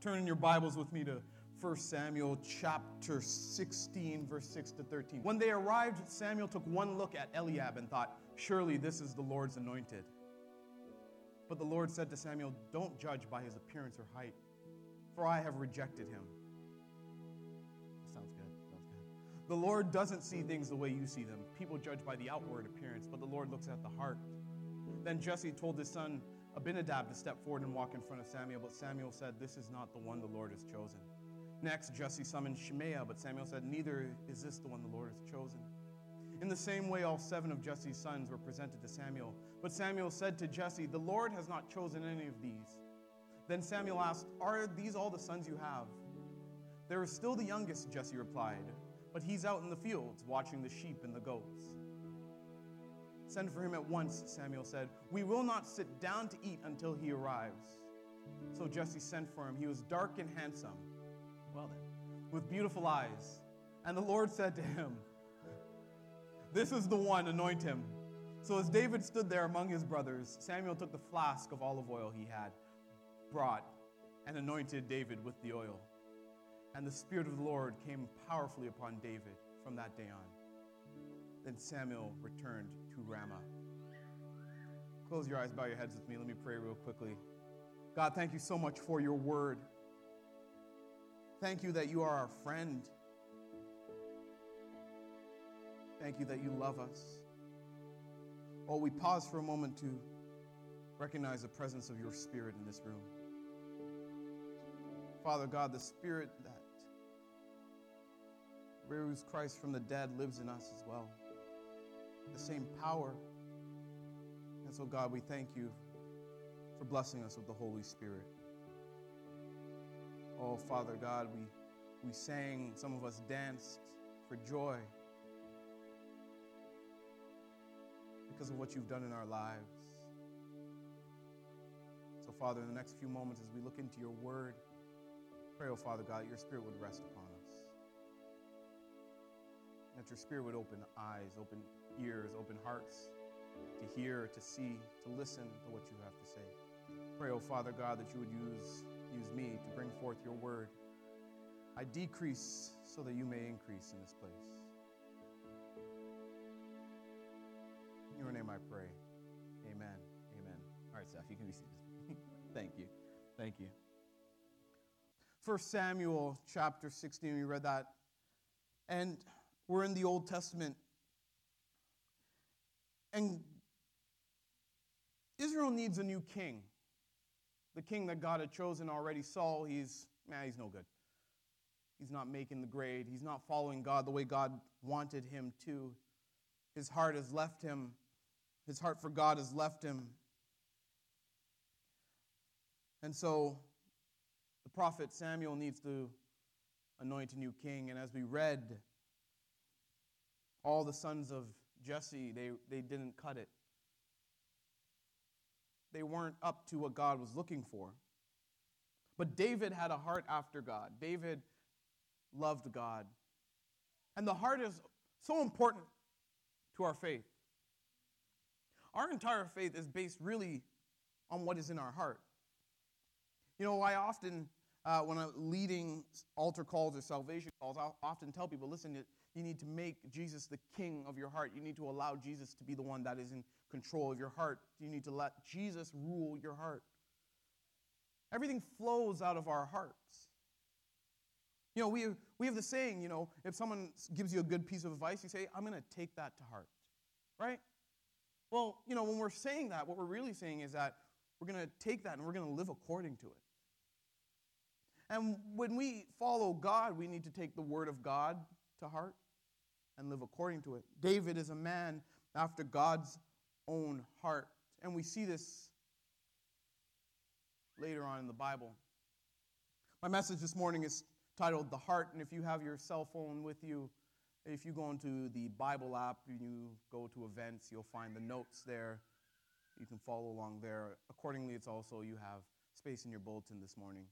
Turn in your Bibles with me to 1 Samuel chapter 16, verse 6 to 13. When they arrived, Samuel took one look at Eliab and thought, Surely this is the Lord's anointed. But the Lord said to Samuel, Don't judge by his appearance or height, for I have rejected him. Sounds good. Sounds good. The Lord doesn't see things the way you see them. People judge by the outward appearance, but the Lord looks at the heart. Then Jesse told his son Abinadab to step forward and walk in front of Samuel, but Samuel said, This is not the one the Lord has chosen. Next, Jesse summoned Shimea, but Samuel said, Neither is this the one the Lord has chosen. In the same way, all seven of Jesse's sons were presented to Samuel. But Samuel said to Jesse, The Lord has not chosen any of these. Then Samuel asked, Are these all the sons you have? There is still the youngest, Jesse replied, but he's out in the fields watching the sheep and the goats. Send for him at once, Samuel said. We will not sit down to eat until he arrives. So Jesse sent for him. He was dark and handsome. Well then, with beautiful eyes. And the Lord said to him, This is the one, anoint him. So as David stood there among his brothers, Samuel took the flask of olive oil he had brought and anointed David with the oil. And the Spirit of the Lord came powerfully upon David from that day on. Then Samuel returned to Ramah. Close your eyes, bow your heads with me. Let me pray real quickly. God, thank you so much for your word. Thank you that you are our friend. Thank you that you love us. Oh, we pause for a moment to recognize the presence of your spirit in this room. Father God, the spirit that rose Christ from the dead lives in us as well the same power. And so, God, we thank you for blessing us with the Holy Spirit. Oh, Father God, we, we sang, some of us danced for joy because of what you've done in our lives. So, Father, in the next few moments, as we look into your word, pray, oh, Father God, your spirit would rest upon us. That your spirit would open eyes, open ears, open hearts to hear, to see, to listen to what you have to say. Pray, oh Father God, that you would use, use me to bring forth your word. I decrease so that you may increase in this place. In your name I pray. Amen. Amen. All right, Seth, you can be seated. Thank you. Thank you. First Samuel chapter 16, we read that. And we're in the Old Testament and Israel needs a new king. The king that God had chosen already, Saul, he's, man, he's no good. He's not making the grade. He's not following God the way God wanted him to. His heart has left him. His heart for God has left him. And so the prophet Samuel needs to anoint a new king. And as we read, all the sons of Jesse, they, they didn't cut it. They weren't up to what God was looking for. But David had a heart after God. David loved God. And the heart is so important to our faith. Our entire faith is based really on what is in our heart. You know, I often, uh, when I'm leading altar calls or salvation calls, I often tell people listen, you need to make Jesus the king of your heart. You need to allow Jesus to be the one that is in control of your heart. You need to let Jesus rule your heart. Everything flows out of our hearts. You know, we have, we have the saying, you know, if someone gives you a good piece of advice, you say, I'm going to take that to heart. Right? Well, you know, when we're saying that, what we're really saying is that we're going to take that and we're going to live according to it. And when we follow God, we need to take the word of God to heart and live according to it. David is a man after God's own heart. And we see this later on in the Bible. My message this morning is titled The Heart. And if you have your cell phone with you, if you go into the Bible app and you go to events, you'll find the notes there. You can follow along there. Accordingly, it's also you have space in your bulletin this morning.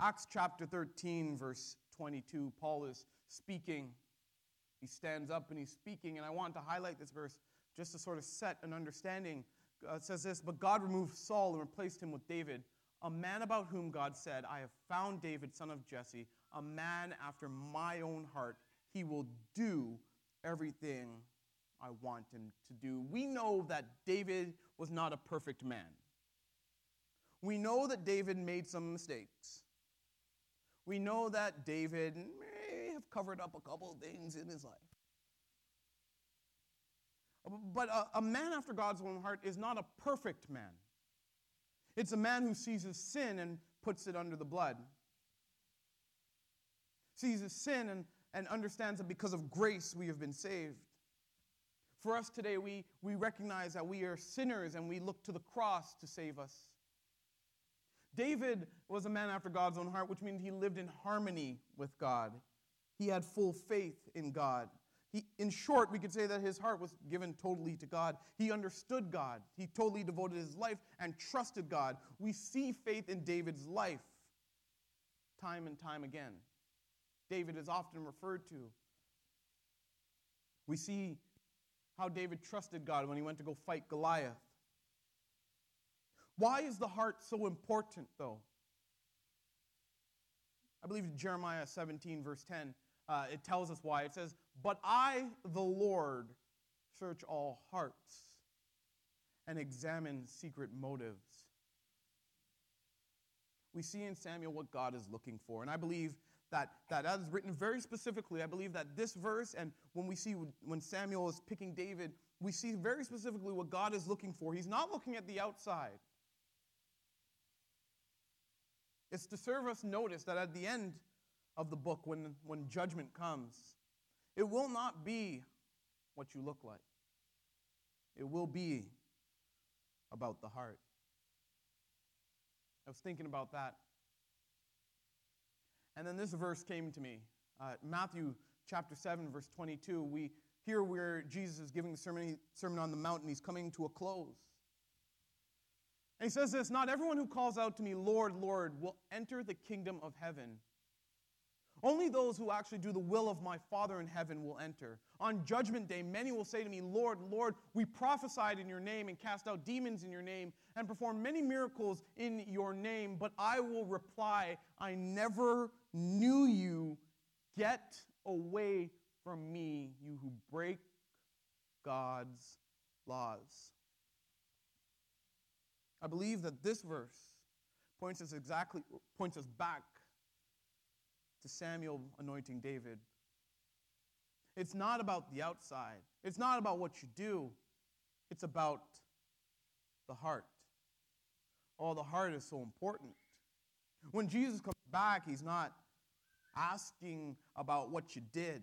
Acts chapter 13, verse 22, Paul is speaking he stands up and he's speaking, and I want to highlight this verse just to sort of set an understanding. Uh, it says this But God removed Saul and replaced him with David, a man about whom God said, I have found David, son of Jesse, a man after my own heart. He will do everything I want him to do. We know that David was not a perfect man. We know that David made some mistakes. We know that David covered up a couple of things in his life. But a, a, man after God's own heart is not a perfect man. It's a man who sees his sin and puts it under the blood. Sees his sin and, and understands that because of grace we have been saved. For us today, we, we recognize that we are sinners and we look to the cross to save us. David was a man after God's own heart, which means he lived in harmony with God. He had full faith in God. He, in short, we could say that his heart was given totally to God. He understood God. He totally devoted his life and trusted God. We see faith in David's life time and time again. David is often referred to. We see how David trusted God when he went to go fight Goliath. Why is the heart so important, though? I believe Jeremiah 17, verse 10, uh, it tells us why. It says, But I, the Lord, search all hearts and examine secret motives. We see in Samuel what God is looking for. And I believe that, that that is written very specifically. I believe that this verse, and when we see when Samuel is picking David, we see very specifically what God is looking for. He's not looking at the outside. It's to serve us notice that at the end of the book, when, when judgment comes, it will not be what you look like. It will be about the heart. I was thinking about that. And then this verse came to me. Uh, Matthew chapter 7, verse 22. We hear where Jesus is giving the sermon, sermon on the mountain. He's coming to a close. And he says this Not everyone who calls out to me, Lord, Lord, will enter the kingdom of heaven. Only those who actually do the will of my Father in heaven will enter. On judgment day, many will say to me, Lord, Lord, we prophesied in your name and cast out demons in your name and performed many miracles in your name. But I will reply, I never knew you. Get away from me, you who break God's laws. I believe that this verse points us exactly points us back to Samuel anointing David. It's not about the outside. It's not about what you do. It's about the heart. Oh, the heart is so important. When Jesus comes back, he's not asking about what you did.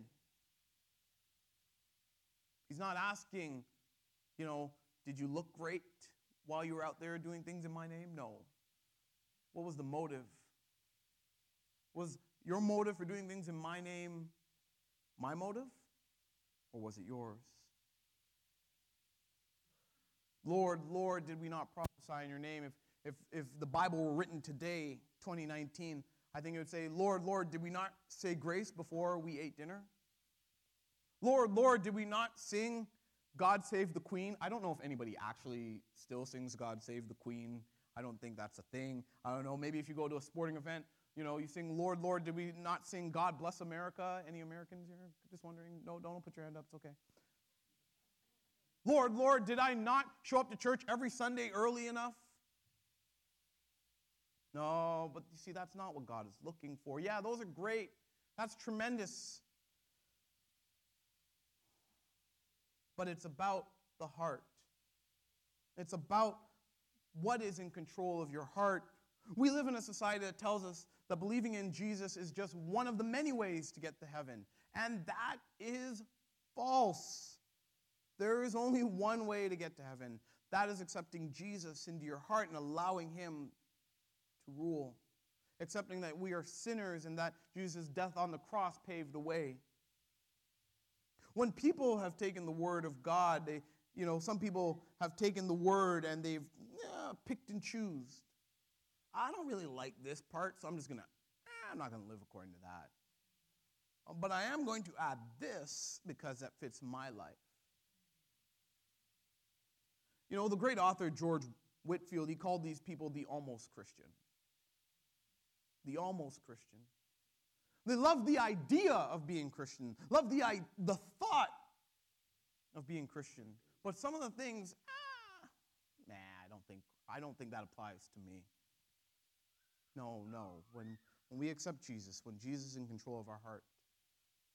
He's not asking, you know, did you look great? while you were out there doing things in my name? No. What was the motive? Was your motive for doing things in my name my motive? Or was it yours? Lord, Lord, did we not prophesy in your name? If, if, if the Bible were written today, 2019, I think it would say, Lord, Lord, did we not say grace before we ate dinner? Lord, Lord, did we not sing God Save the Queen. I don't know if anybody actually still sings God Save the Queen. I don't think that's a thing. I don't know. Maybe if you go to a sporting event, you know, you sing Lord, Lord. Did we not sing God Bless America? Any Americans here? Just wondering? No, don't put your hand up. It's okay. Lord, Lord, did I not show up to church every Sunday early enough? No, but you see, that's not what God is looking for. Yeah, those are great. That's tremendous. but it's about the heart. It's about what is in control of your heart. We live in a society that tells us that believing in Jesus is just one of the many ways to get to heaven. And that is false. There is only one way to get to heaven. That is accepting Jesus into your heart and allowing him to rule. Accepting that we are sinners and that Jesus' death on the cross paved the way. When people have taken the word of God, they, you know, some people have taken the word and they've picked and choose. I don't really like this part, so I'm just going to, eh, I'm not going to live according to that. But I am going to add this because that fits my life. You know, the great author George Whitefield, he called these people the almost Christian. the almost Christian. They love the idea of being Christian, love the, the thought of being Christian. But some of the things, ah, nah, I don't think, I don't think that applies to me. No, no. When, when we accept Jesus, when Jesus is in control of our heart,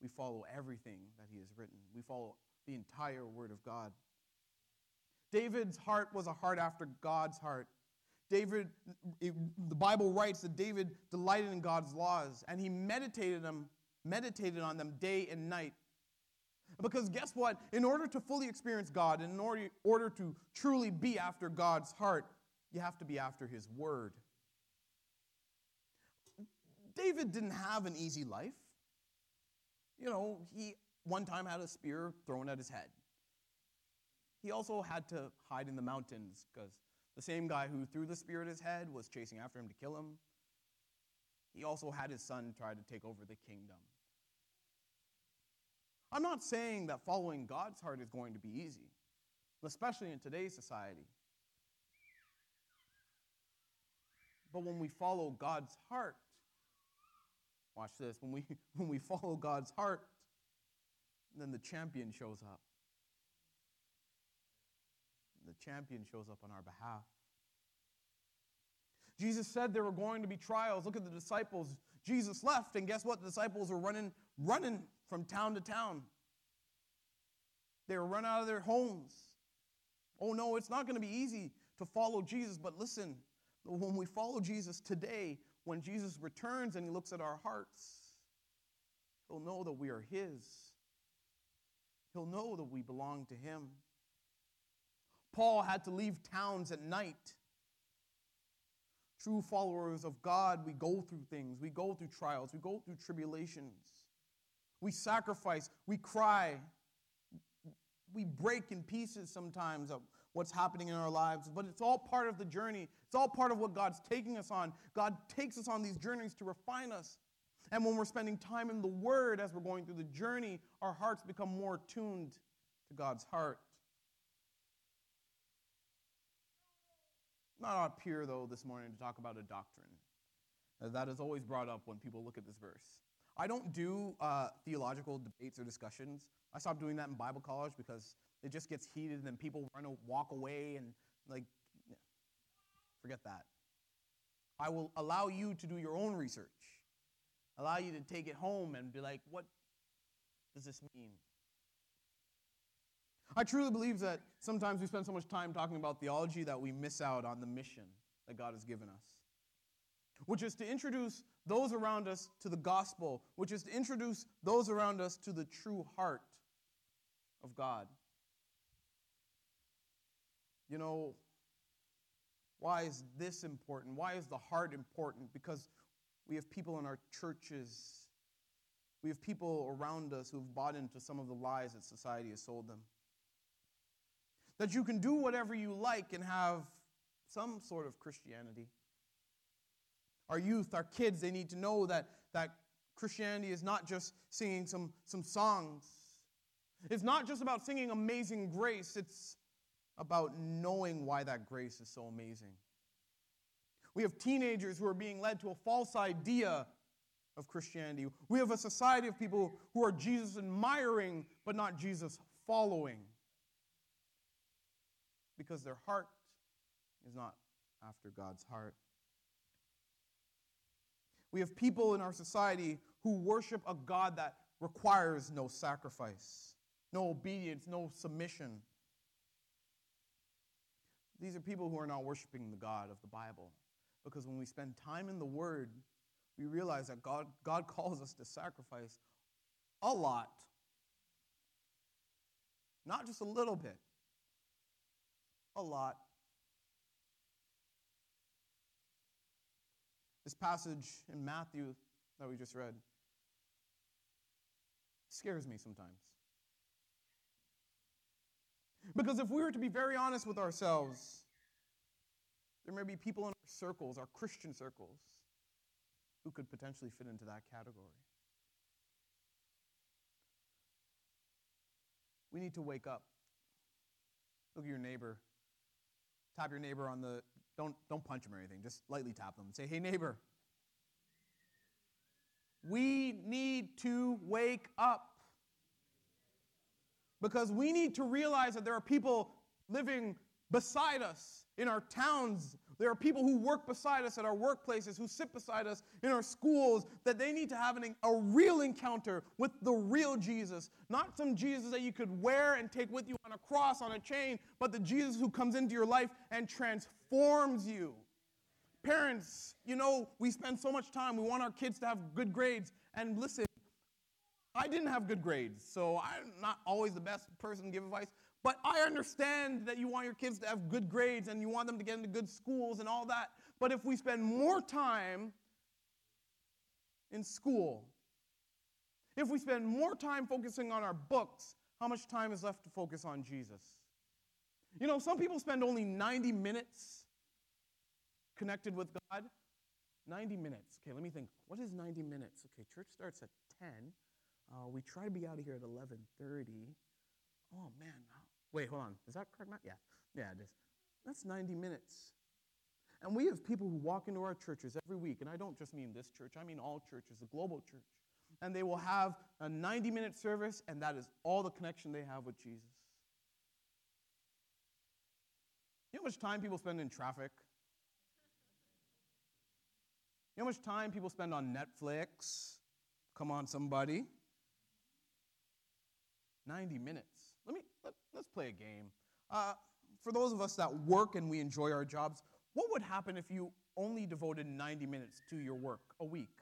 we follow everything that he has written. We follow the entire Word of God. David's heart was a heart after God's heart. David, it, the Bible writes that David delighted in God's laws and he meditated them, meditated on them day and night. Because guess what? In order to fully experience God, in order, order to truly be after God's heart, you have to be after his word. David didn't have an easy life. You know, he one time had a spear thrown at his head. He also had to hide in the mountains because the same guy who threw the spear at his head was chasing after him to kill him. He also had his son try to take over the kingdom. I'm not saying that following God's heart is going to be easy, especially in today's society. But when we follow God's heart, watch this, when we, when we follow God's heart, then the champion shows up the champion shows up on our behalf. Jesus said there were going to be trials. Look at the disciples. Jesus left, and guess what? The disciples were running, running from town to town. They were run out of their homes. Oh no, it's not going to be easy to follow Jesus, but listen, when we follow Jesus today, when Jesus returns and he looks at our hearts, he'll know that we are his. He'll know that we belong to him. Paul had to leave towns at night. True followers of God, we go through things, we go through trials, we go through tribulations. We sacrifice, we cry, we break in pieces sometimes what's happening in our lives, but it's all part of the journey. It's all part of what God's taking us on. God takes us on these journeys to refine us. And when we're spending time in the Word as we're going through the journey, our hearts become more tuned to God's heart. not up here, though, this morning to talk about a doctrine. Uh, that is always brought up when people look at this verse. I don't do uh, theological debates or discussions. I stopped doing that in Bible college because it just gets heated and then people run to walk away and, like, forget that. I will allow you to do your own research, allow you to take it home and be like, what does this mean? I truly believe that sometimes we spend so much time talking about theology that we miss out on the mission that God has given us, which is to introduce those around us to the gospel, which is to introduce those around us to the true heart of God. You know, why is this important? Why is the heart important? Because we have people in our churches, we have people around us who've bought into some of the lies that society has sold them that you can do whatever you like and have some sort of Christianity. Our youth, our kids, they need to know that, that Christianity is not just singing some, some songs. It's not just about singing Amazing Grace, it's about knowing why that grace is so amazing. We have teenagers who are being led to a false idea of Christianity. We have a society of people who are Jesus admiring, but not Jesus following because their heart is not after God's heart. We have people in our society who worship a God that requires no sacrifice, no obedience, no submission. These are people who are not worshiping the God of the Bible. Because when we spend time in the Word, we realize that God, God calls us to sacrifice a lot, not just a little bit a lot. This passage in Matthew that we just read scares me sometimes. Because if we were to be very honest with ourselves, there may be people in our circles, our Christian circles, who could potentially fit into that category. We need to wake up. Look at your neighbor Tap your neighbor on the, don't, don't punch him or anything, just lightly tap them and say, hey, neighbor, We need to wake up. Because we need to realize that there are people living beside us in our towns. There are people who work beside us at our workplaces, who sit beside us in our schools, that they need to have an, a real encounter with the real Jesus. Not some Jesus that you could wear and take with you on a cross, on a chain, but the Jesus who comes into your life and transforms you. Parents, you know, we spend so much time, we want our kids to have good grades. And listen, I didn't have good grades, so I'm not always the best person to give advice. But I understand that you want your kids to have good grades and you want them to get into good schools and all that. But if we spend more time in school, if we spend more time focusing on our books, how much time is left to focus on Jesus? You know, some people spend only 90 minutes connected with God. 90 minutes. Okay, let me think. What is 90 minutes? Okay, church starts at 10. Uh, we try to be out of here at 11:30. Oh man, wait, hold on. Is that correct? Yeah, yeah, it is. That's 90 minutes. And we have people who walk into our churches every week, and I don't just mean this church, I mean all churches, the global church. And they will have a 90 minute service, and that is all the connection they have with Jesus. You know how much time people spend in traffic? You know how much time people spend on Netflix? Come on, somebody. 90 minutes. Let me let, us play a game. Uh, for those of us that work and we enjoy our jobs, what would happen if you only devoted 90 minutes to your work a week?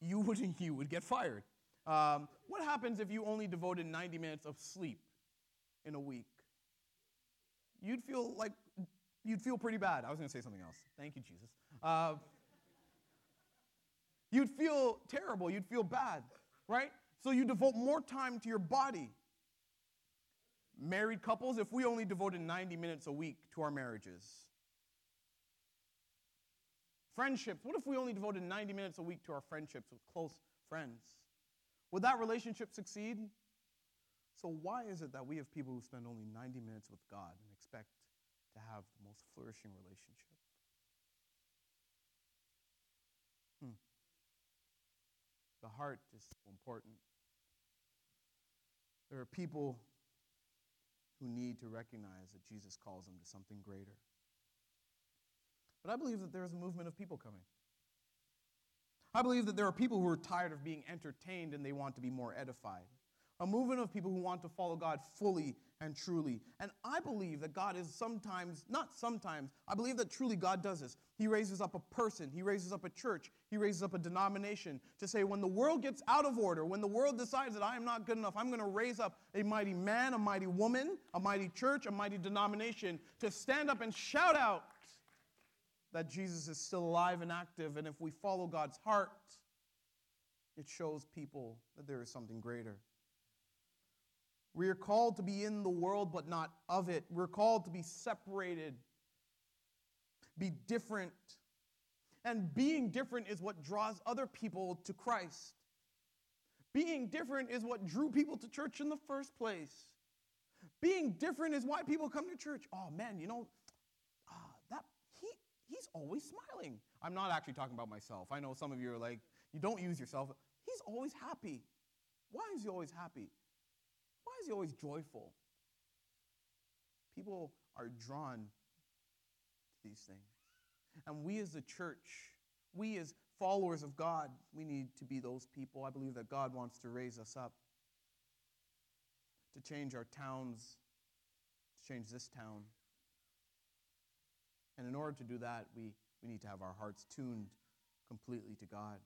You would you would get fired. Um, what happens if you only devoted 90 minutes of sleep in a week? You'd feel like you'd feel pretty bad. I was going to say something else. Thank you, Jesus. Uh, you'd feel terrible. You'd feel bad, right? So you devote more time to your body. Married couples, if we only devoted 90 minutes a week to our marriages. Friendships, what if we only devoted 90 minutes a week to our friendships with close friends? Would that relationship succeed? So, why is it that we have people who spend only 90 minutes with God and expect to have the most flourishing relationship? Hmm. The heart is so important. There are people who need to recognize that Jesus calls them to something greater. But I believe that there is a movement of people coming. I believe that there are people who are tired of being entertained and they want to be more edified a movement of people who want to follow God fully and truly. And I believe that God is sometimes, not sometimes, I believe that truly God does this. He raises up a person, He raises up a church, He raises up a denomination to say, when the world gets out of order, when the world decides that I am not good enough, I'm going to raise up a mighty man, a mighty woman, a mighty church, a mighty denomination to stand up and shout out that Jesus is still alive and active. And if we follow God's heart, it shows people that there is something greater. We are called to be in the world, but not of it. We're called to be separated, be different. And being different is what draws other people to Christ. Being different is what drew people to church in the first place. Being different is why people come to church. Oh man, you know, uh, that he he's always smiling. I'm not actually talking about myself. I know some of you are like, you don't use yourself. He's always happy. Why is he always happy? Is he always joyful? People are drawn to these things. And we as a church, we as followers of God, we need to be those people. I believe that God wants to raise us up to change our towns, to change this town. And in order to do that, we, we need to have our hearts tuned completely to God.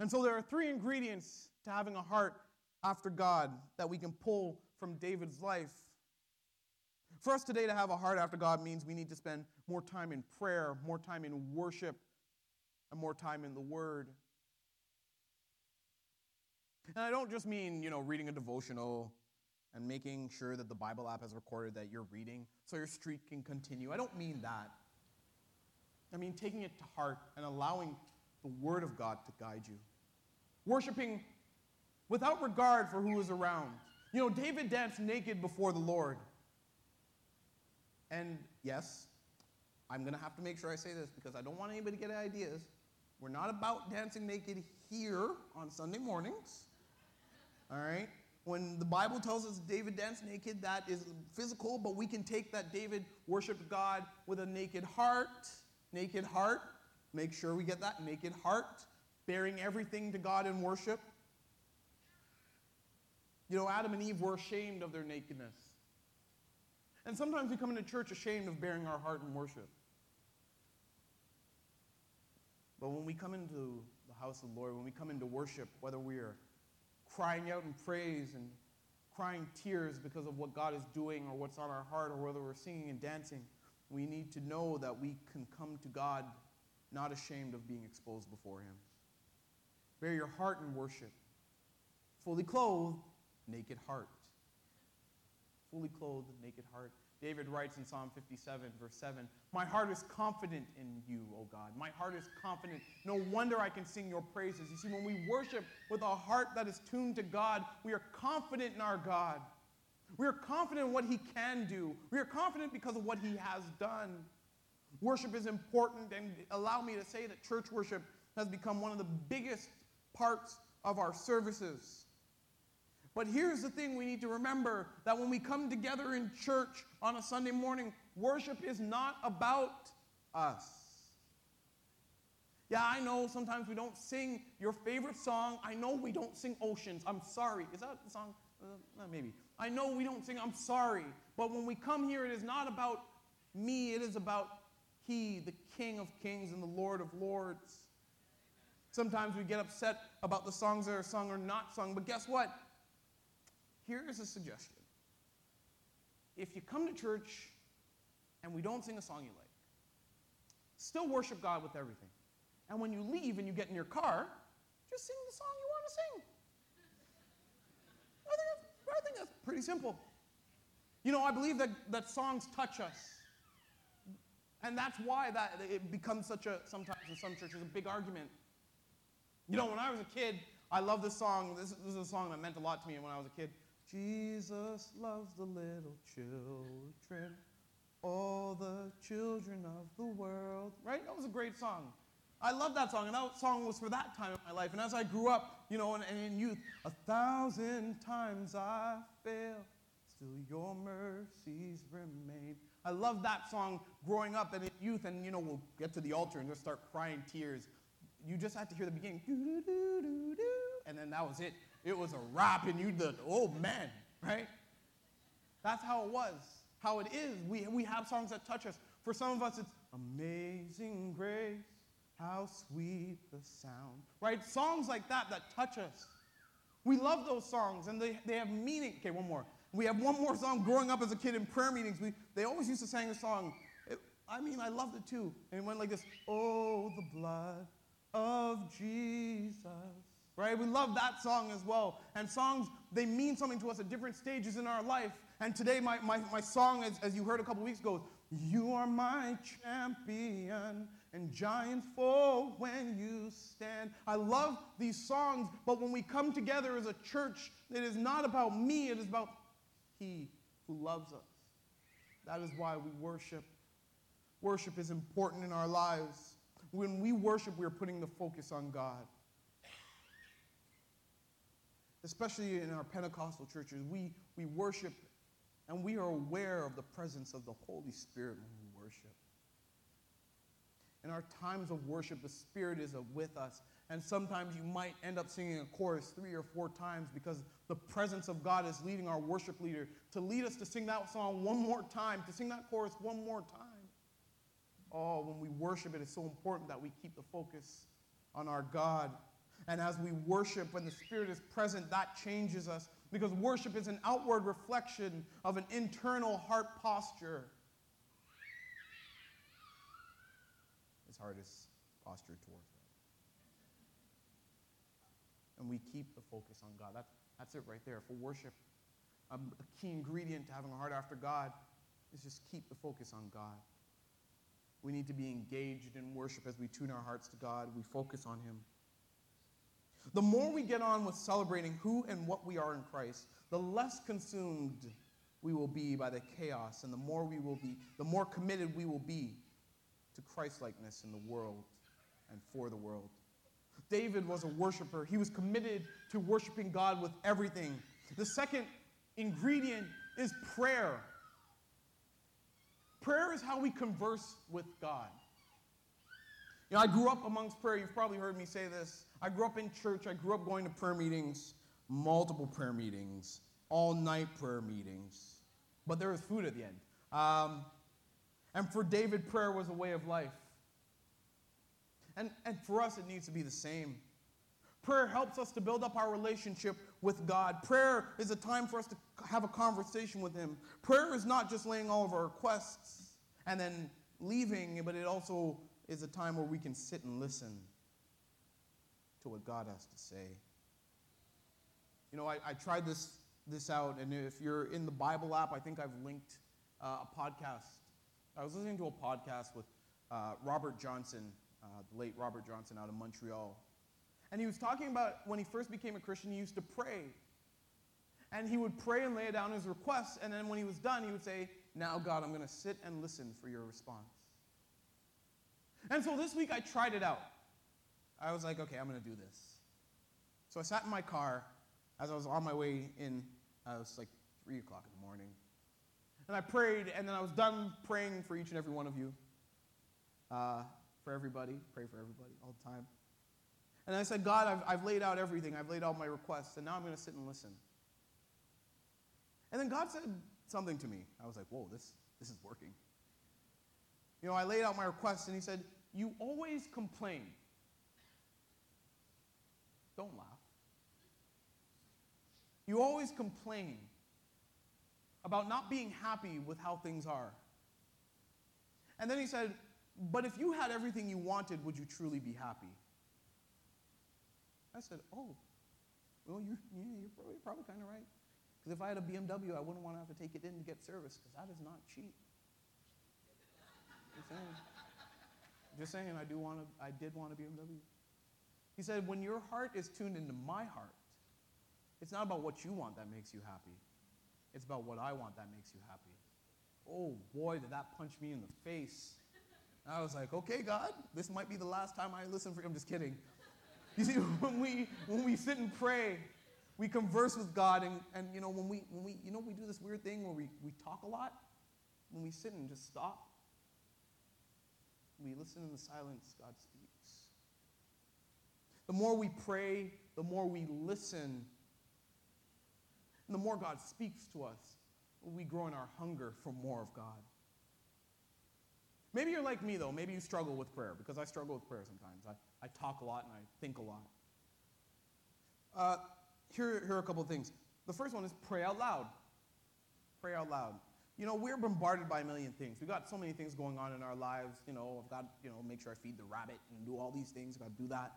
And so there are three ingredients to having a heart after God that we can pull from David's life. For us today to have a heart after God means we need to spend more time in prayer, more time in worship, and more time in the Word. And I don't just mean, you know, reading a devotional and making sure that the Bible app has recorded that you're reading so your streak can continue. I don't mean that. I mean taking it to heart and allowing the Word of God to guide you. Worshiping without regard for who was around. You know, David danced naked before the Lord. And yes, I'm going to have to make sure I say this because I don't want anybody to get ideas. We're not about dancing naked here on Sunday mornings. All right? When the Bible tells us David danced naked, that is physical, but we can take that David worshiped God with a naked heart. Naked heart. Make sure we get that naked heart, baring everything to God in worship. You know, Adam and Eve were ashamed of their nakedness. And sometimes we come into church ashamed of baring our heart in worship. But when we come into the house of the Lord, when we come into worship, whether we are crying out in praise and crying tears because of what God is doing or what's on our heart, or whether we're singing and dancing, we need to know that we can come to God not ashamed of being exposed before Him. Bare your heart in worship, fully clothed, naked heart. Fully clothed, naked heart. David writes in Psalm 57, verse 7 My heart is confident in you, O God. My heart is confident. No wonder I can sing your praises. You see, when we worship with a heart that is tuned to God, we are confident in our God. We are confident in what He can do. We are confident because of what He has done. Worship is important, and allow me to say that church worship has become one of the biggest parts of our services. But here's the thing we need to remember that when we come together in church on a Sunday morning, worship is not about us. Yeah, I know sometimes we don't sing your favorite song. I know we don't sing Oceans. I'm sorry. Is that the song? Uh, maybe. I know we don't sing I'm sorry. But when we come here, it is not about me, it is about He, the King of Kings and the Lord of Lords. Sometimes we get upset about the songs that are sung or not sung, but guess what? Here is a suggestion. If you come to church and we don't sing a song you like, still worship God with everything. And when you leave and you get in your car, just sing the song you want to sing. I think that's, I think that's pretty simple. You know, I believe that, that songs touch us. And that's why that it becomes such a, sometimes in some churches, a big argument. You know, when I was a kid, I love this song. This, this is a song that meant a lot to me when I was a kid. Jesus loves the little children, all the children of the world. Right? That was a great song. I love that song, and that song was for that time in my life. And as I grew up, you know, and, and in youth, a thousand times I fail, still your mercies remain. I love that song growing up and in youth, and you know, we'll get to the altar and just start crying tears. You just have to hear the beginning, and then that was it it was a rap and you the oh man, right? That's how it was, how it is. We, we have songs that touch us. For some of us, it's Amazing Grace, how sweet the sound, right? Songs like that that touch us. We love those songs and they, they have meaning. Okay, one more. We have one more song growing up as a kid in prayer meetings. We, they always used to sing a song. It, I mean, I loved it too. And it went like this Oh, the blood of Jesus right? We love that song as well. And songs, they mean something to us at different stages in our life. And today, my, my, my song, as, as you heard a couple weeks ago, You are my champion, and giants fall when you stand. I love these songs, but when we come together as a church, it is not about me, it is about He who loves us. That is why we worship. Worship is important in our lives. When we worship, we are putting the focus on God especially in our Pentecostal churches, we, we worship and we are aware of the presence of the Holy Spirit when we worship. In our times of worship, the Spirit is with us. And sometimes you might end up singing a chorus three or four times because the presence of God is leading our worship leader to lead us to sing that song one more time, to sing that chorus one more time. Oh, when we worship, it is so important that we keep the focus on our God and as we worship, when the Spirit is present, that changes us because worship is an outward reflection of an internal heart posture. His heart is postured towards God. And we keep the focus on God. That, that's it right there. For worship, um, a key ingredient to having a heart after God is just keep the focus on God. We need to be engaged in worship as we tune our hearts to God. We focus on Him. The more we get on with celebrating who and what we are in Christ, the less consumed we will be by the chaos, and the more we will be, the more committed we will be to Christlikeness in the world. and for the world. David was a worshiper. He was committed to worshiping God with everything. The second ingredient is prayer. Prayer is how we converse with God. You know, I grew up amongst prayer. You've probably heard me say this. I grew up in church. I grew up going to prayer meetings, multiple prayer meetings, all night prayer meetings. But there was food at the end. Um, and for David, prayer was a way of life. And, and for us, it needs to be the same. Prayer helps us to build up our relationship with God. Prayer is a time for us to have a conversation with Him. Prayer is not just laying all of our requests and then leaving, but it also is a time where we can sit and listen to what God has to say. You know, I, I tried this, this out, and if you're in the Bible app, I think I've linked uh, a podcast. I was listening to a podcast with uh, Robert Johnson, uh, the late Robert Johnson out of Montreal. And he was talking about when he first became a Christian, he used to pray. And he would pray and lay down his requests, and then when he was done, he would say, Now, God, I'm going to sit and listen for your response. And so this week I tried it out. I was like, okay, I'm going to do this. So I sat in my car as I was on my way in. Uh, it was like 3 o'clock in the morning. And I prayed, and then I was done praying for each and every one of you. Uh, for everybody. Pray for everybody all the time. And I said, God, I've, I've laid out everything. I've laid out my requests, and now I'm going to sit and listen. And then God said something to me. I was like, whoa, this, this is working. You know, I laid out my requests, and He said, You always complain. Don't laugh. You always complain about not being happy with how things are. And then he said, But if you had everything you wanted, would you truly be happy? I said, Oh, well, you're, yeah, you're probably, probably kind of right. Because if I had a BMW, I wouldn't want to have to take it in to get service, because that is not cheap. Just saying. I, do want to, I did want a BMW. He said, when your heart is tuned into my heart, it's not about what you want that makes you happy. It's about what I want that makes you happy. Oh boy, did that punch me in the face. I was like, okay, God, this might be the last time I listen for you. I'm just kidding. You see, when we, when we sit and pray, we converse with God, and, and you know, when we, when we, you know, we do this weird thing where we, we talk a lot. When we sit and just stop, we listen in the silence, God speaks. The more we pray, the more we listen, and the more God speaks to us, we grow in our hunger for more of God. Maybe you're like me, though. Maybe you struggle with prayer, because I struggle with prayer sometimes. I, I talk a lot and I think a lot. Uh, here, here are a couple of things. The first one is pray out loud. Pray out loud. You know, we're bombarded by a million things. We've got so many things going on in our lives. You know, I've got, you know, make sure I feed the rabbit and do all these things. I've got to do that.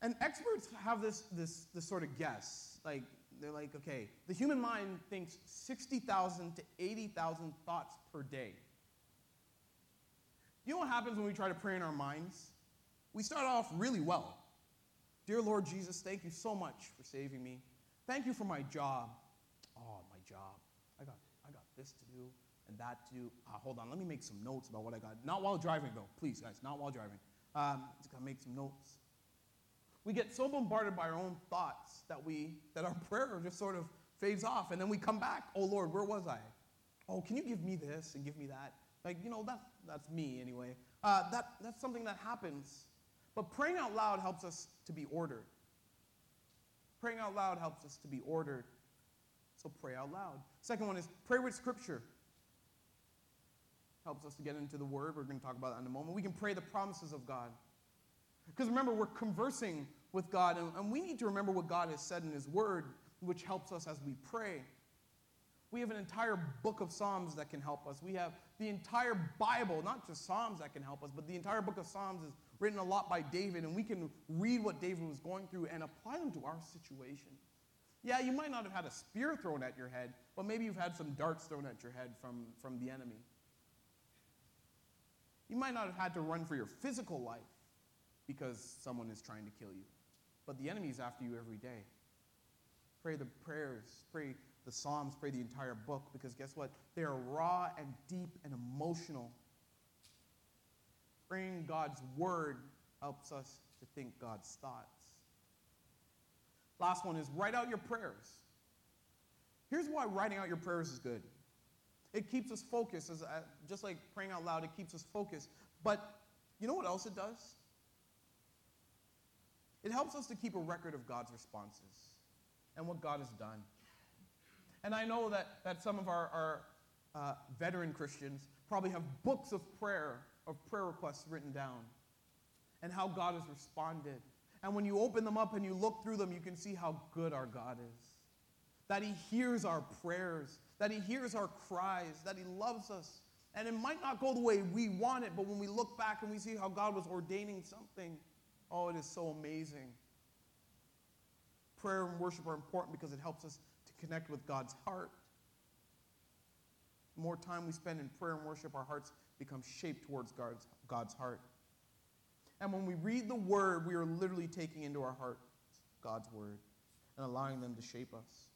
And experts have this, this, this sort of guess. Like, they're like, okay, the human mind thinks 60,000 to 80,000 thoughts per day. You know what happens when we try to pray in our minds? We start off really well. Dear Lord Jesus, thank you so much for saving me. Thank you for my job. Oh, my job. I got, I got this to do and that to do. Uh, hold on, let me make some notes about what I got. Not while driving, though. Please, guys, not while driving. Um, just gotta make some notes. We get so bombarded by our own thoughts that we that our prayer just sort of fades off, and then we come back. Oh Lord, where was I? Oh, can you give me this and give me that? Like, you know, that, that's me anyway. Uh, that, that's something that happens. But praying out loud helps us to be ordered. Praying out loud helps us to be ordered. So pray out loud. Second one is pray with scripture. Helps us to get into the word. We're going to talk about that in a moment. We can pray the promises of God. Because remember, we're conversing with God, and, and we need to remember what God has said in His word, which helps us as we pray. We have an entire book of Psalms that can help us. We have the entire Bible, not just Psalms that can help us, but the entire book of Psalms is written a lot by David, and we can read what David was going through and apply them to our situation. Yeah, you might not have had a spear thrown at your head, but maybe you've had some darts thrown at your head from, from the enemy. You might not have had to run for your physical life because someone is trying to kill you, but the enemy is after you every day. Pray the prayers, pray the Psalms, pray the entire book, because guess what? They are raw and deep and emotional. Praying God's word helps us to think God's thoughts. Last one is write out your prayers. Here's why writing out your prayers is good. It keeps us focused, as, uh, just like praying out loud, it keeps us focused. But you know what else it does? It helps us to keep a record of God's responses and what God has done. And I know that, that some of our, our uh, veteran Christians probably have books of prayer, of prayer requests written down, and how God has responded. And when you open them up and you look through them, you can see how good our God is. That He hears our prayers, that He hears our cries, that He loves us. And it might not go the way we want it, but when we look back and we see how God was ordaining something, oh, it is so amazing. Prayer and worship are important because it helps us to connect with God's heart. The more time we spend in prayer and worship, our hearts become shaped towards God's, God's heart. And when we read the word, we are literally taking into our heart God's word and allowing them to shape us.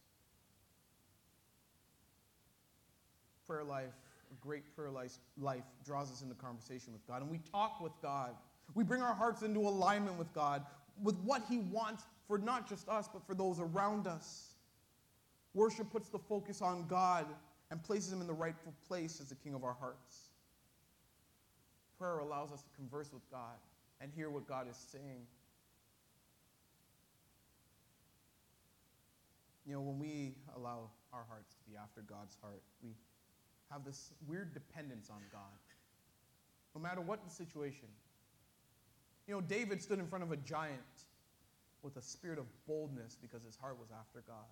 Prayer life, a great prayer life, draws us into conversation with God. And we talk with God. We bring our hearts into alignment with God, with what He wants for not just us, but for those around us. Worship puts the focus on God and places Him in the rightful place as the King of our hearts. Prayer allows us to converse with God and hear what God is saying. You know, when we allow our hearts to be after God's heart, we have this weird dependence on God. No matter what the situation. You know, David stood in front of a giant with a spirit of boldness because his heart was after God.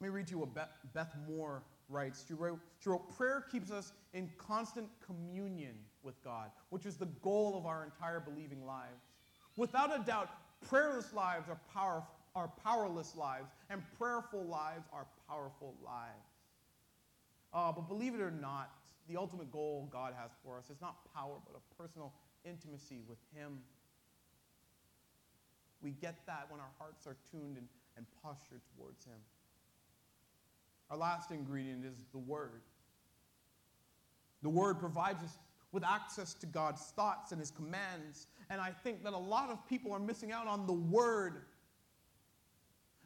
Let me read to you what Beth Moore writes. She wrote, she wrote, Prayer keeps us in constant communion with God, which is the goal of our entire believing lives. Without a doubt, prayerless lives are, power, are powerless lives, and prayerful lives are powerful lives. Uh, but believe it or not, the ultimate goal God has for us is not power, but a personal intimacy with Him. We get that when our hearts are tuned and, and postured towards Him. Our last ingredient is the Word. The Word provides us with access to God's thoughts and His commands. And I think that a lot of people are missing out on the Word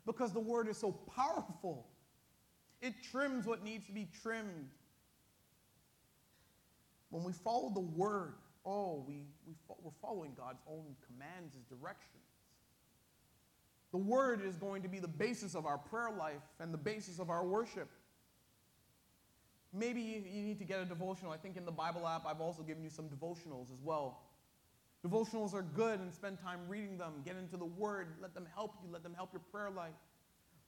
because the Word is so powerful. It trims what needs to be trimmed. When we follow the Word, oh, we, we fo- we're following God's own commands, His directions. The Word is going to be the basis of our prayer life and the basis of our worship. Maybe you need to get a devotional. I think in the Bible app, I've also given you some devotionals as well. Devotionals are good and spend time reading them. Get into the Word. Let them help you. Let them help your prayer life.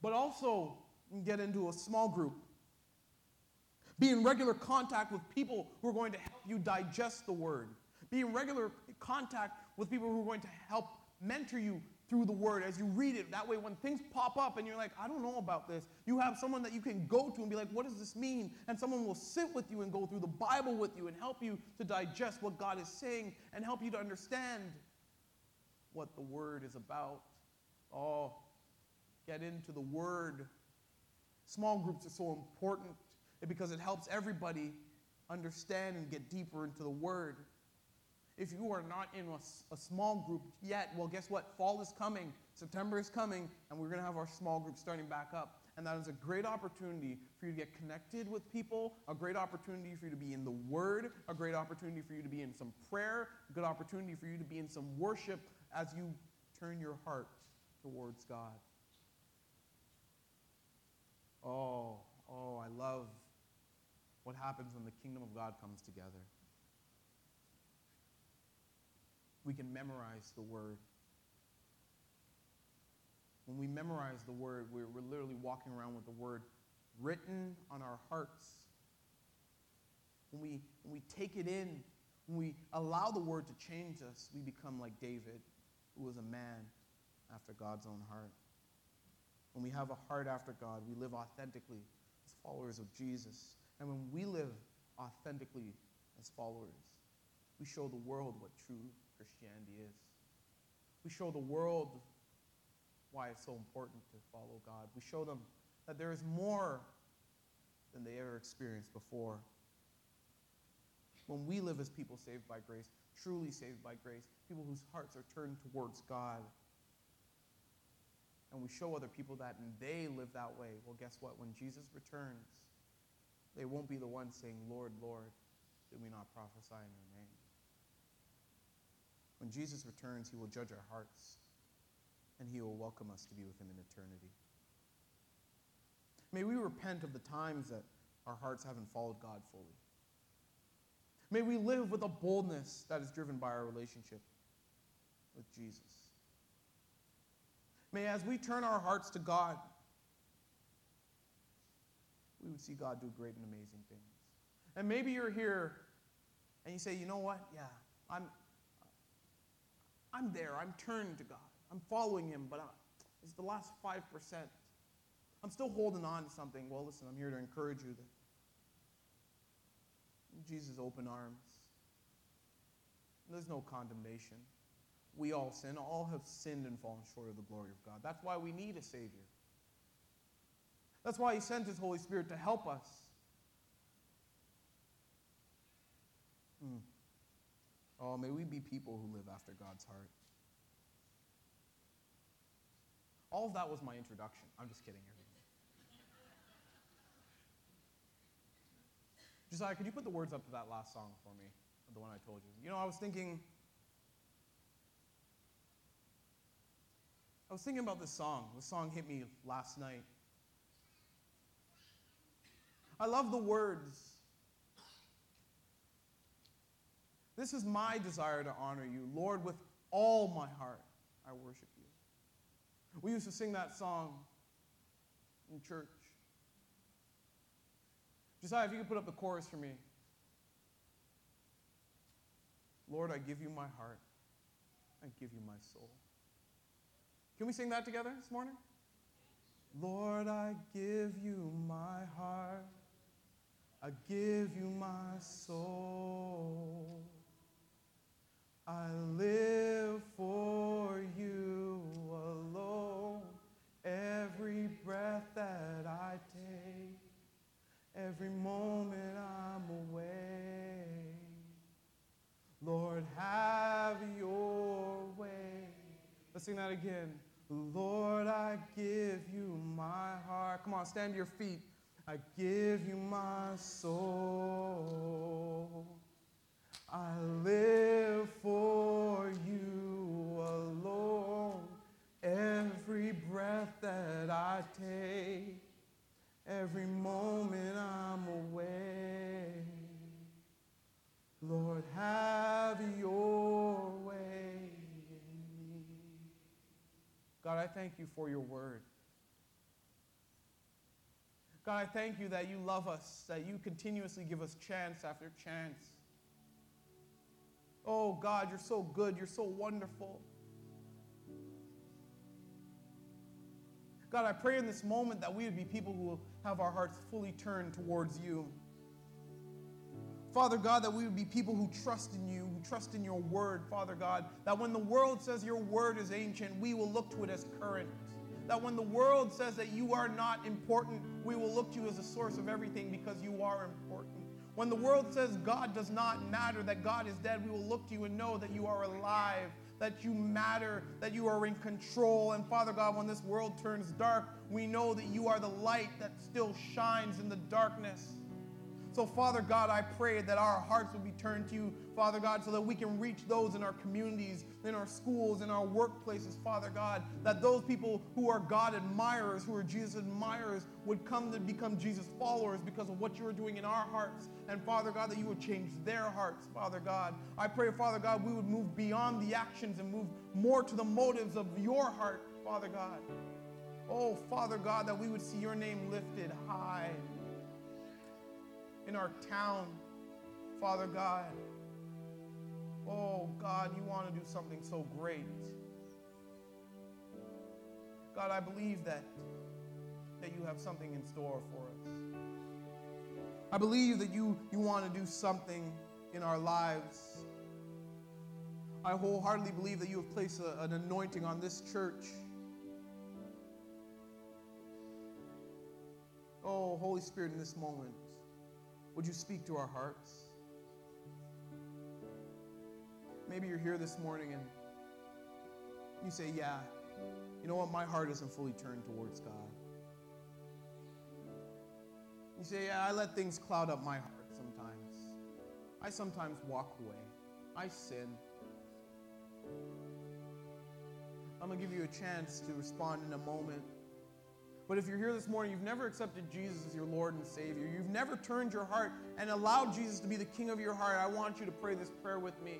But also get into a small group. Be in regular contact with people who are going to help you digest the Word. Be in regular contact with people who are going to help mentor you through the word as you read it. That way, when things pop up and you're like, I don't know about this, you have someone that you can go to and be like, what does this mean? And someone will sit with you and go through the Bible with you and help you to digest what God is saying and help you to understand what the word is about. Oh, get into the word. Small groups are so important because it helps everybody understand and get deeper into the word. If you are not in a, a, small group yet, well, guess what? Fall is coming, September is coming, and we're going to have our small group starting back up. And that is a great opportunity for you to get connected with people, a great opportunity for you to be in the Word, a great opportunity for you to be in some prayer, a good opportunity for you to be in some worship as you turn your heart towards God. Oh, oh, I love what happens when the kingdom of God comes together we can memorize the word. When we memorize the word, we're, we're literally walking around with the word written on our hearts. When we, when we take it in, when we allow the word to change us, we become like David, who was a man after God's own heart. When we have a heart after God, we live authentically as followers of Jesus. And when we live authentically as followers, we show the world what true Christianity is. We show the world why it's so important to follow God. We show them that there is more than they ever experienced before. When we live as people saved by grace, truly saved by grace, people whose hearts are turned towards God. And we show other people that and they live that way. Well, guess what? When Jesus returns, they won't be the ones saying, Lord, Lord, did we not prophesy in your name? When Jesus returns, he will judge our hearts and he will welcome us to be with him in eternity. May we repent of the times that our hearts haven't followed God fully. May we live with a boldness that is driven by our relationship with Jesus. May, as we turn our hearts to God, we would see God do great and amazing things. And maybe you're here and you say, you know what? Yeah, I'm, I'm there. I'm turned to God. I'm following Him, but uh, it's the last 5%. I'm still holding on to something. Well, listen, I'm here to encourage you that Jesus' open arms. There's no condemnation. We all sin. All have sinned and fallen short of the glory of God. That's why we need a Savior. That's why He sent His Holy Spirit to help us. Oh, may we be people who live after God's heart. All of that was my introduction. I'm just kidding, everyone. Josiah, could you put the words up to that last song for me? The one I told you. You know, I was thinking. I was thinking about this song. This song hit me last night. I love the words. This is my desire to honor you. Lord, with all my heart, I worship you. We used to sing that song in church. Josiah, if you could put up the chorus for me. Lord, I give you my heart. I give you my soul. Can we sing that together this morning? Lord, I give you my heart. I give you my soul. I live for you alone. Every breath that I take every moment I'm away. Lord, have your way. Let's sing that again. Lord, I give you my heart. Come on, stand to your feet. I give you my soul. I live for you alone. Every breath that I take every moment I'm away. Lord, have your way in me. God, I thank you for your word. God, I thank you that you love us, that you continuously give us chance after chance. Oh, God, you're so good. You're so wonderful. God, I pray in this moment that we would be people who will have our hearts fully turned towards you. Father God, that we would be people who trust in you, who trust in your word, Father God, that when the world says your word is ancient, we will look to it as current. That when the world says that you are not important, we will look to you as a source of everything because you are important. When the world says God does not matter, that God is dead, we will look to you and know that you are alive that you matter, that you are in control. And Father God, when this world turns dark, we know that you are the light that still shines in the darkness. So, Father God, I pray that our hearts will be turned to you, Father God, so that we can reach those in our communities, in our schools, in our workplaces, Father God, that those people who are God admirers, who are Jesus admirers, would come to become Jesus followers because of what you are doing in our hearts. And, Father God, that you would change their hearts, Father God. I pray, Father God, we would move beyond the actions and move more to the motives of your heart, Father God. Oh, Father God, that we would see your name lifted high in our town, Father God. Oh, God, you want to do something so great. God, I believe that, that you have something in store for us. I believe that you, you want to do something in our lives. I wholeheartedly believe that you have placed a, an anointing on this church. Oh, Holy Spirit, in this moment, would you speak to our hearts? Maybe you're here this morning and you say, Yeah, you know what? My heart isn't fully turned towards God. You say, Yeah, I let things cloud up my heart sometimes. I sometimes walk away. I sin. I'm going to give you a chance to respond in a moment. But if you're here this morning, you've never accepted Jesus as your Lord and Savior, you've never turned your heart and allowed Jesus to be the King of your heart, I want you to pray this prayer with me.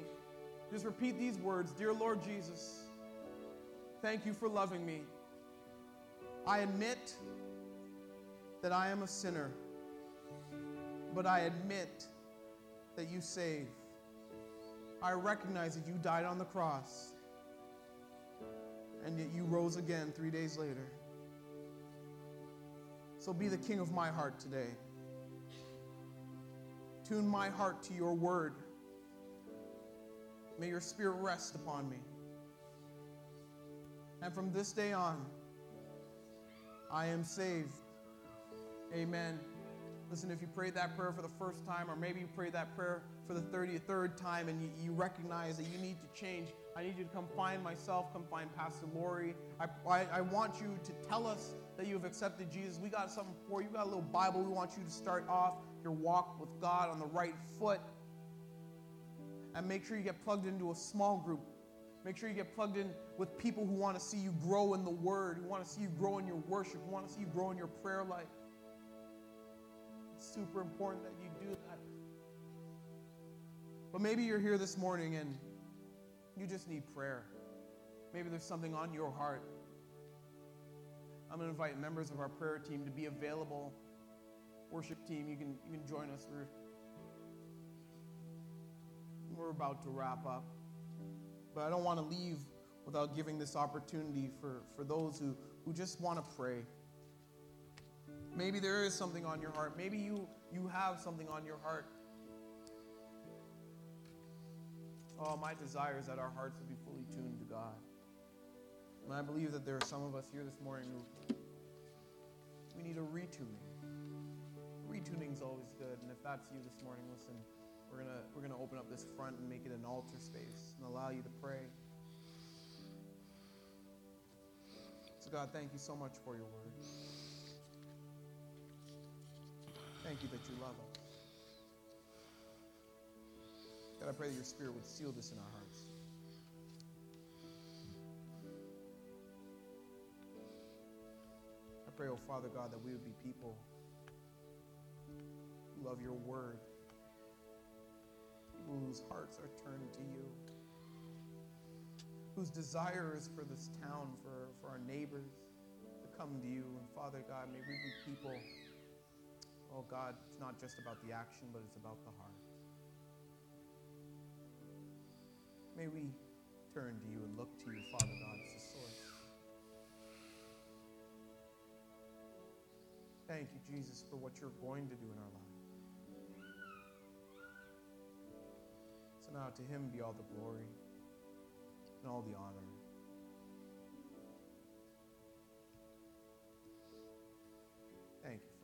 Just repeat these words Dear Lord Jesus, thank you for loving me. I admit that I am a sinner, but I admit that you save. I recognize that you died on the cross and yet you rose again three days later. So be the king of my heart today. Tune my heart to your word. May your spirit rest upon me. And from this day on, I am saved. Amen. Listen, if you prayed that prayer for the first time, or maybe you prayed that prayer for the 33rd time and you, you recognize that you need to change, I need you to come find myself, come find Pastor Lori. I, I, I want you to tell us that you have accepted Jesus. We got something for you. We got a little Bible. We want you to start off your walk with God on the right foot. And make sure you get plugged into a small group. Make sure you get plugged in with people who want to see you grow in the Word, who want to see you grow in your worship, who want to see you grow in your prayer life It's super important that you do that. But maybe you're here this morning and you just need prayer. Maybe there's something on your heart. I'm going to invite members of our prayer team to be available. Worship team, you can, you can join us. We're, we're about to wrap up. But I don't want to leave without giving this opportunity for, for those who, who just want to pray. Maybe there is something on your heart. Maybe you, you have something on your heart. Oh, my desire is that our hearts would be fully tuned to God. And I believe that there are some of us here this morning who we need a retuning. Retuning is always good, and if that's you this morning, listen, we're gonna we're gonna open up this front and make it an altar space and allow you to pray. So God, thank you so much for your word. Thank you that you love us. God, I pray that your spirit would seal this in our hearts. Pray, oh Father God, that we would be people who love your word, people whose hearts are turned to you, whose desire is for this town, for, for our neighbors to come to you. And Father God, may we be people Oh God, it's not just about the action, but it's about the heart. May we turn to you and look to you, Father God, Thank you, Jesus, for what you're going to do in our life. So now to him be all the glory and all the honor. Thank you.